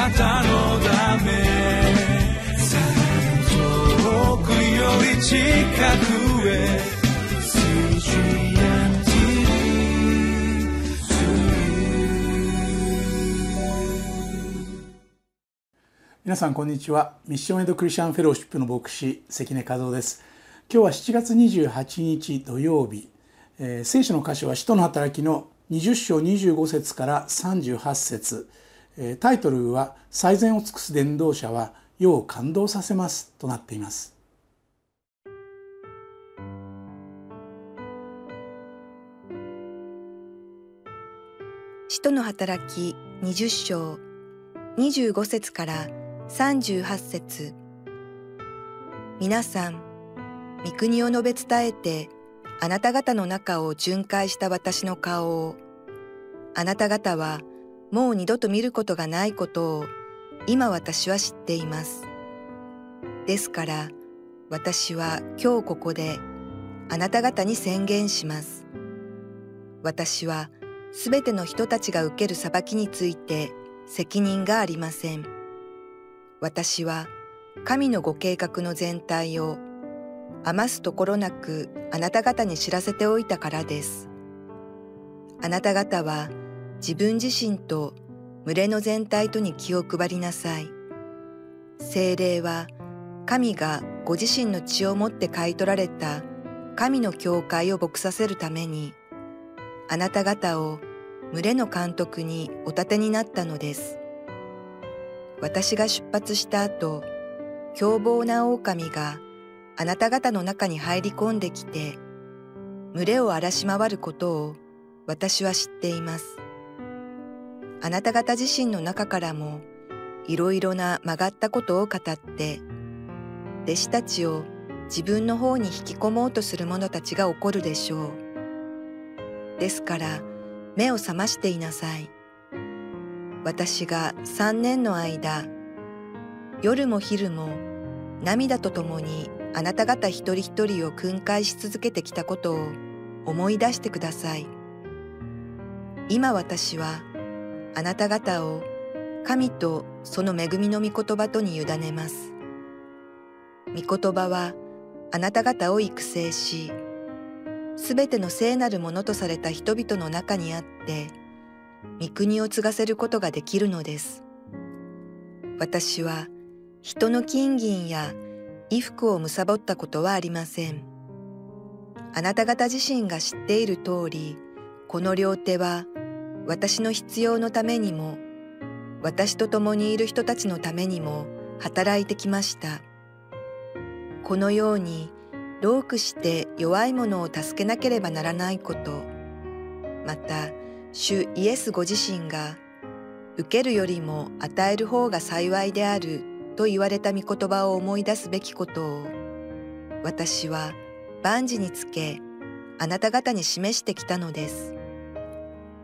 なたのため遠くより近くへ皆さんこんにちは。ミッションエイドクリスチャンフェローシップの牧師関根和夫です。今日は7月28日土曜日、えー、聖書の箇所は使徒の働きの20章25節から38節、タイトルは最善を尽くす伝道者は世を感動させますとなっています。使徒の働き20章。25節から38節。皆さん、御国を述べ伝えて、あなた方の中を巡回した私の顔を、あなた方はもう二度と見ることがないことを、今私は知っています。ですから、私は今日ここで、あなた方に宣言します。私はすべての人たちが受ける裁きについて責任がありません。私は神のご計画の全体を余すところなくあなた方に知らせておいたからです。あなた方は自分自身と群れの全体とに気を配りなさい。精霊は神がご自身の血をもって買い取られた神の教会を牧させるためにあなた方を群れの監督にお立てになったのです。私が出発した後、凶暴な狼があなた方の中に入り込んできて、群れを荒らし回ることを私は知っています。あなた方自身の中からもいろいろな曲がったことを語って、弟子たちを自分の方に引き込もうとする者たちが起こるでしょう。ですから目を覚ましていなさい。私が三年の間、夜も昼も涙とともにあなた方一人一人を訓戒し続けてきたことを思い出してください。今私はあなた方を神とその恵みの御言葉とに委ねます。御言葉はあなた方を育成し、すべての聖なるものとされた人々の中にあって、御国を継がせることができるのです。私は人の金銀や衣服を貪ったことはありません。あなた方自身が知っている通り、この両手は私の必要のためにも、私と共にいる人たちのためにも働いてきました。このように、労苦して弱い者を助けなければならないこと、また、主イエスご自身が受けるよりも与える方が幸いであると言われた御言葉を思い出すべきことを私は万事につけあなた方に示してきたのです。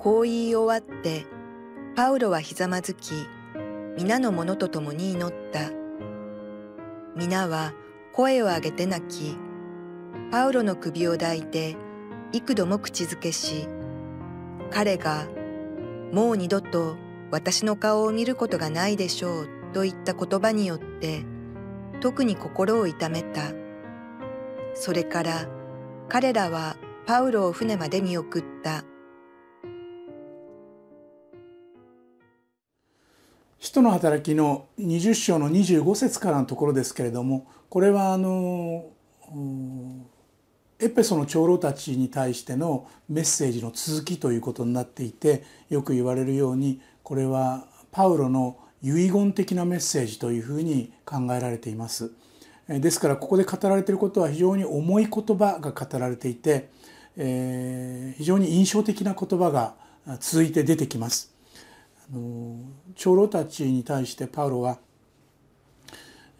こう言い終わってパウロはひざまずき皆の者と共に祈った。皆は声を上げて泣きパウロの首を抱いて幾度も口づけし彼がもう二度と私の顔を見ることがないでしょうといった言葉によって特に心を痛めた。それから彼らはパウロを船まで見送った。使徒の働きの20章の25節からのところですけれどもこれはあのエペソの長老たちに対してのメッセージの続きということになっていてよく言われるようにこれはパウロの遺言的なメッセージというふうに考えられています。ですからここで語られていることは非常に重い言葉が語られていて、非常に印象的な言葉が続いて出てきます。あの長老たちに対してパウロは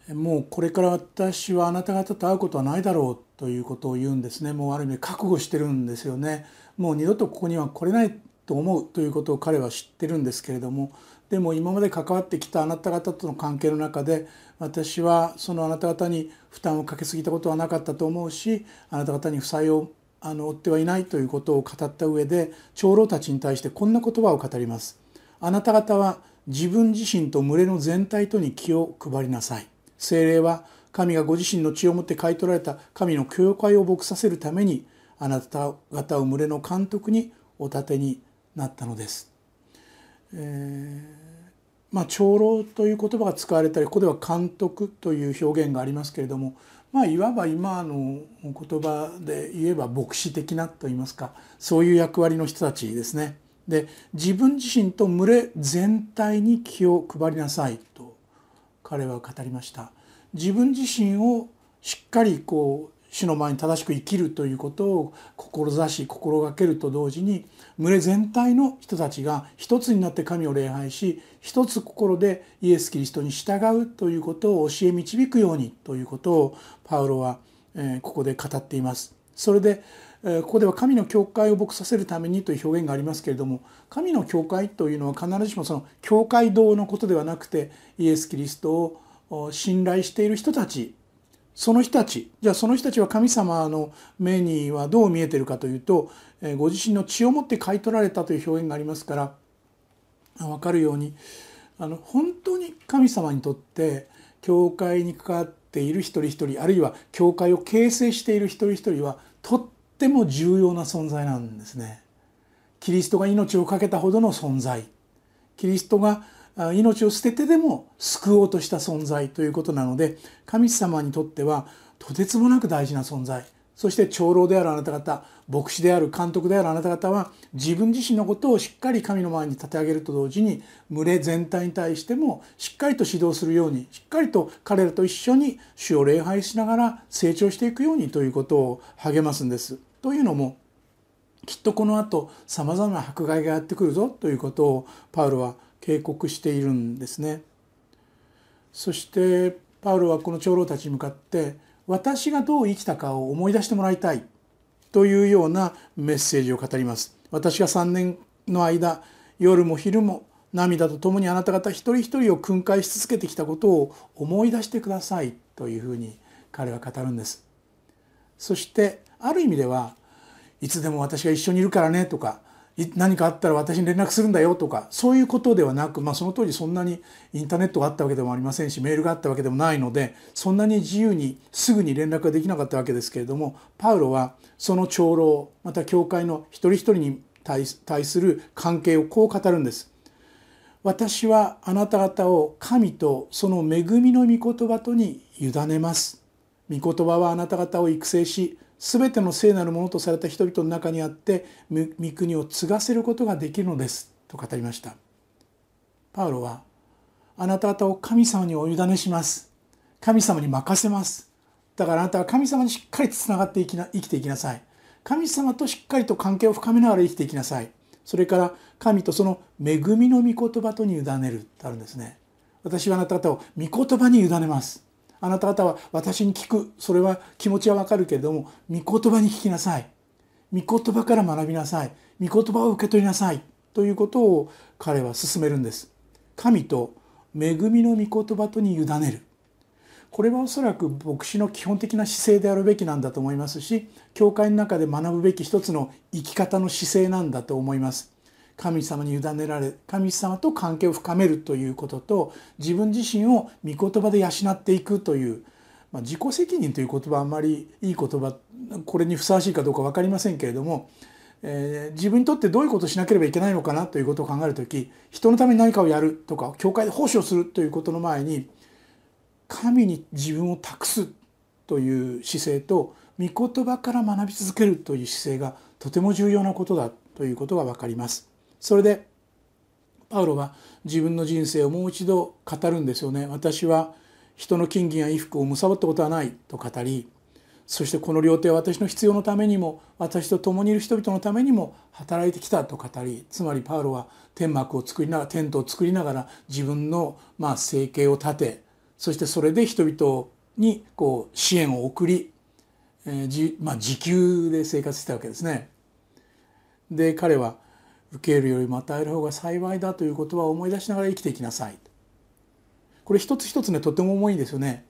もうこれから私はあなた方と会うことはないだろうということを言うんですね。もうある意味覚悟してるんですよね。もう二度とここには来れないと思うということを彼は知ってるんですけれども。でも今まで関わってきたあなた方との関係の中で私はそのあなた方に負担をかけすぎたことはなかったと思うしあなた方に負債をあの負ってはいないということを語った上で長老たちに対してこんな言葉を語ります。あなた方は自分自身と群れの全体とに気を配りなさい精霊は神がご自身の血をもって買い取られた神の教会を牧させるためにあなた方を群れの監督にお立てになったのです。えー、まあ長老という言葉が使われたりここでは監督という表現がありますけれどもまあいわば今の言葉で言えば牧師的なと言いますかそういう役割の人たちですね。で自分自身と群れ全体に気を配りなさいと彼は語りました。自分自身をしっかりこう主の前に正しく生きるということを志し心がけると同時に群れ全体の人たちが一つになって神を礼拝し一つ心でイエス・キリストに従うということを教え導くようにということをパウロはここで語っています。それでここでは神の教会を牧させるためにという表現がありますけれども神の教会というのは必ずしもその教会堂のことではなくてイエス・キリストを信頼している人たちその人たちじゃあその人たちは神様の目にはどう見えてるかというとご自身の血をもって買い取られたという表現がありますから分かるようにあの本当に神様にとって教会に関わっている一人一人あるいは教会を形成している一人一人はとっても重要な存在なんですね。キリストが命を懸けたほどの存在キリストが命を捨ててでも救おうとした存在ということなので神様にとってはとてつもなく大事な存在そして長老であるあなた方牧師である監督であるあなた方は自分自身のことをしっかり神の前に立て上げると同時に群れ全体に対してもしっかりと指導するようにしっかりと彼らと一緒に主を礼拝しながら成長していくようにということを励ますんです。というのもきっとこの後さまざまな迫害がやってくるぞということをパウロは警告しているんですね。そしてパウロはこの長老たちに向かって私がどう生きたかを思い出してもらいたいというようなメッセージを語ります。私が3年の間夜も昼も涙とともにあなた方一人一人を訓戒し続けてきたことを思い出してくださいというふうに彼は語るんです。そしてある意味ではいつでも私が一緒にいるからねとか何かあったら私に連絡するんだよとかそういうことではなく、まあ、その当時そんなにインターネットがあったわけでもありませんしメールがあったわけでもないのでそんなに自由にすぐに連絡ができなかったわけですけれどもパウロはその長老また教会の一人一人に対する関係をこう語るんです。私はあなた方を神とその恵みの御言葉とに委ねます。御言葉はあなた方を育成し全ての聖なるものとされた人々の中にあって御国を継がせることができるのです。と語りました。パウロはあなた方を神様にお委ねします。神様に任せます。だからあなたは神様にしっかりとつながって生きな生きていきなさい。神様としっかりと関係を深めながら生きていきなさい。それから神とその恵みの御言葉とに委ねる。とあるんですね。私はあなた方を御言葉に委ねます。あなた方は私に聞く。それは気持ちはわかるけれども御言葉に聞きなさい。御言葉から学びなさい。御言葉を受け取りなさい。ということを彼は進めるんです。神と恵みの御言葉とに委ねる。これはおそらく牧師の基本的な姿勢であるべきなんだと思いますし教会の中で学ぶべき一つの生き方の姿勢なんだと思います。神様に委ねられ神様と関係を深めるということと自分自身を御言葉で養っていくという、まあ、自己責任という言葉あんまりいい言葉これにふさわしいかどうか分かりませんけれども、えー、自分にとってどういうことをしなければいけないのかなということを考える時人のために何かをやるとか教会で奉仕をするということの前に神に自分を託すという姿勢と御言葉から学び続けるという姿勢がとても重要なことだということが分かります。それでパウロは自分の人生をもう一度語るんですよね。私は人の金銀や衣服を貪ったことはないと語りそしてこの両手は私の必要のためにも私と共にいる人々のためにも働いてきたと語りつまりパウロは天幕を作りながらテントを作りながら自分のまあ生計を立てそしてそれで人々にこう支援を送り、えーじまあ、自給で生活したわけですね。で彼は受けるよりも与える方が幸いだという言葉を思い出しながら生きていきなさい。これ一つ一つねとても重いんですよね。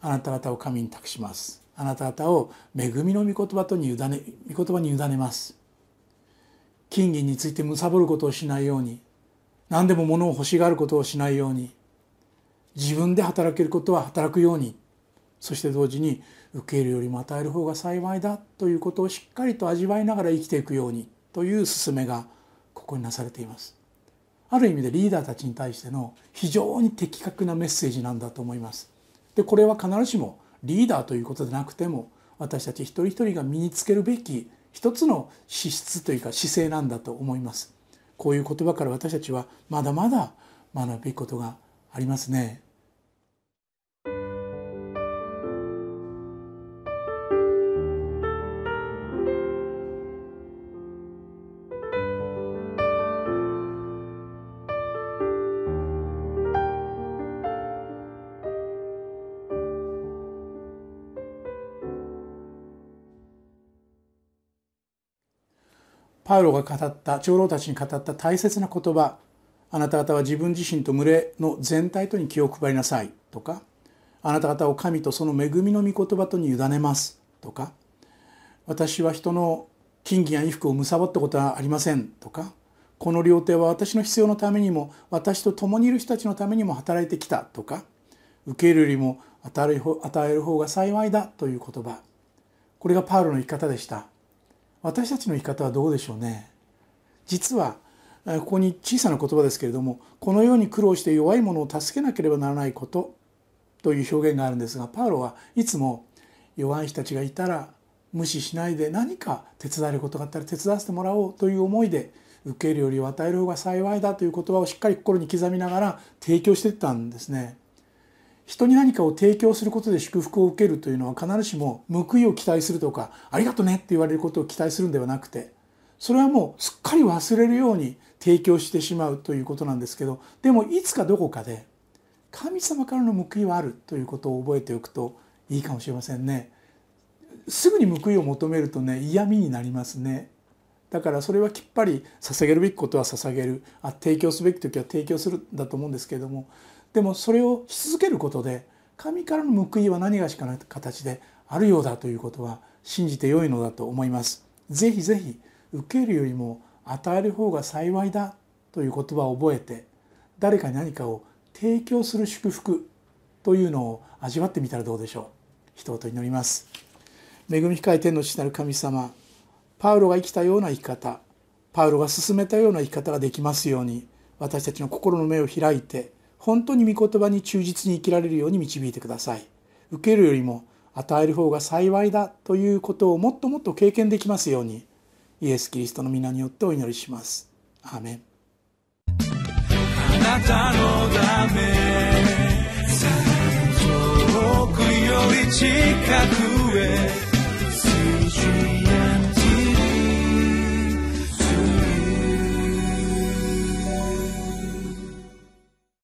あなた方を神に託します。あなた方を恵みの御言葉とに委ね御言葉に委ねます。金銀について貪ることをしないように何でも物を欲しがることをしないように自分で働けることは働くようにそして同時に受けるよりも与える方が幸いだということをしっかりと味わいながら生きていくように。という勧めがここになされています。ある意味でリーダーたちに対しての非常に的確なメッセージなんだと思います。でこれは必ずしもリーダーということでなくても私たち一人一人が身につけるべき一つの資質というか姿勢なんだと思います。こういう言葉から私たちはまだまだ学ぶべきことがありますね。パウロが語った長老たちに語った大切な言葉あなた方は自分自身と群れの全体とに気を配りなさいとかあなた方を神とその恵みの御言葉とに委ねますとか私は人の金銀や衣服を貪ったことはありませんとかこの料亭は私の必要のためにも私と共にいる人たちのためにも働いてきたとか受けるよりも与える方が幸いだという言葉。これがパウロの生き方でした。私たちの生き方はどうでしょうね実はここに小さな言葉ですけれどもこのように苦労して弱い者を助けなければならないことという表現があるんですがパウロはいつも弱い人たちがいたら無視しないで何か手伝えることがあったら手伝わせてもらおうという思いで受けるより与える方が幸いだという言葉をしっかり心に刻みながら提供していったんですね。人に何かを提供することで祝福を受けるというのは必ずしも報いを期待するとかありがとねって言われることを期待するんではなくてそれはもうすっかり忘れるように提供してしまうということなんですけどでもいつかどこかで神様からの報いはあるということを覚えておくといいかもしれませんね。すぐに報いを求めるとね嫌味になりますね。だからそれはきっぱり捧げるべきことは捧げるあ提供すべき時は提供するんだと思うんですけれどもでもそれをし続けることで神からの報いは何がしかない形であるようだということは信じて良いのだと思います。ぜひぜひ受けるよりも与える方が幸いだという言葉を覚えて誰かに何かを提供する祝福というのを味わってみたらどうでしょう。一言祈ります。恵み深い天の父なる神様パウロが生きたような生き方パウロが進めたような生き方ができますように私たちの心の目を開いて本当に御言葉に忠実に生きられるように導いてください。受けるよりも与える方が幸いだということをもっともっと経験できますようにイエス・キリストの皆によってお祈りします。アーメン。あなたのため遠くより近くへ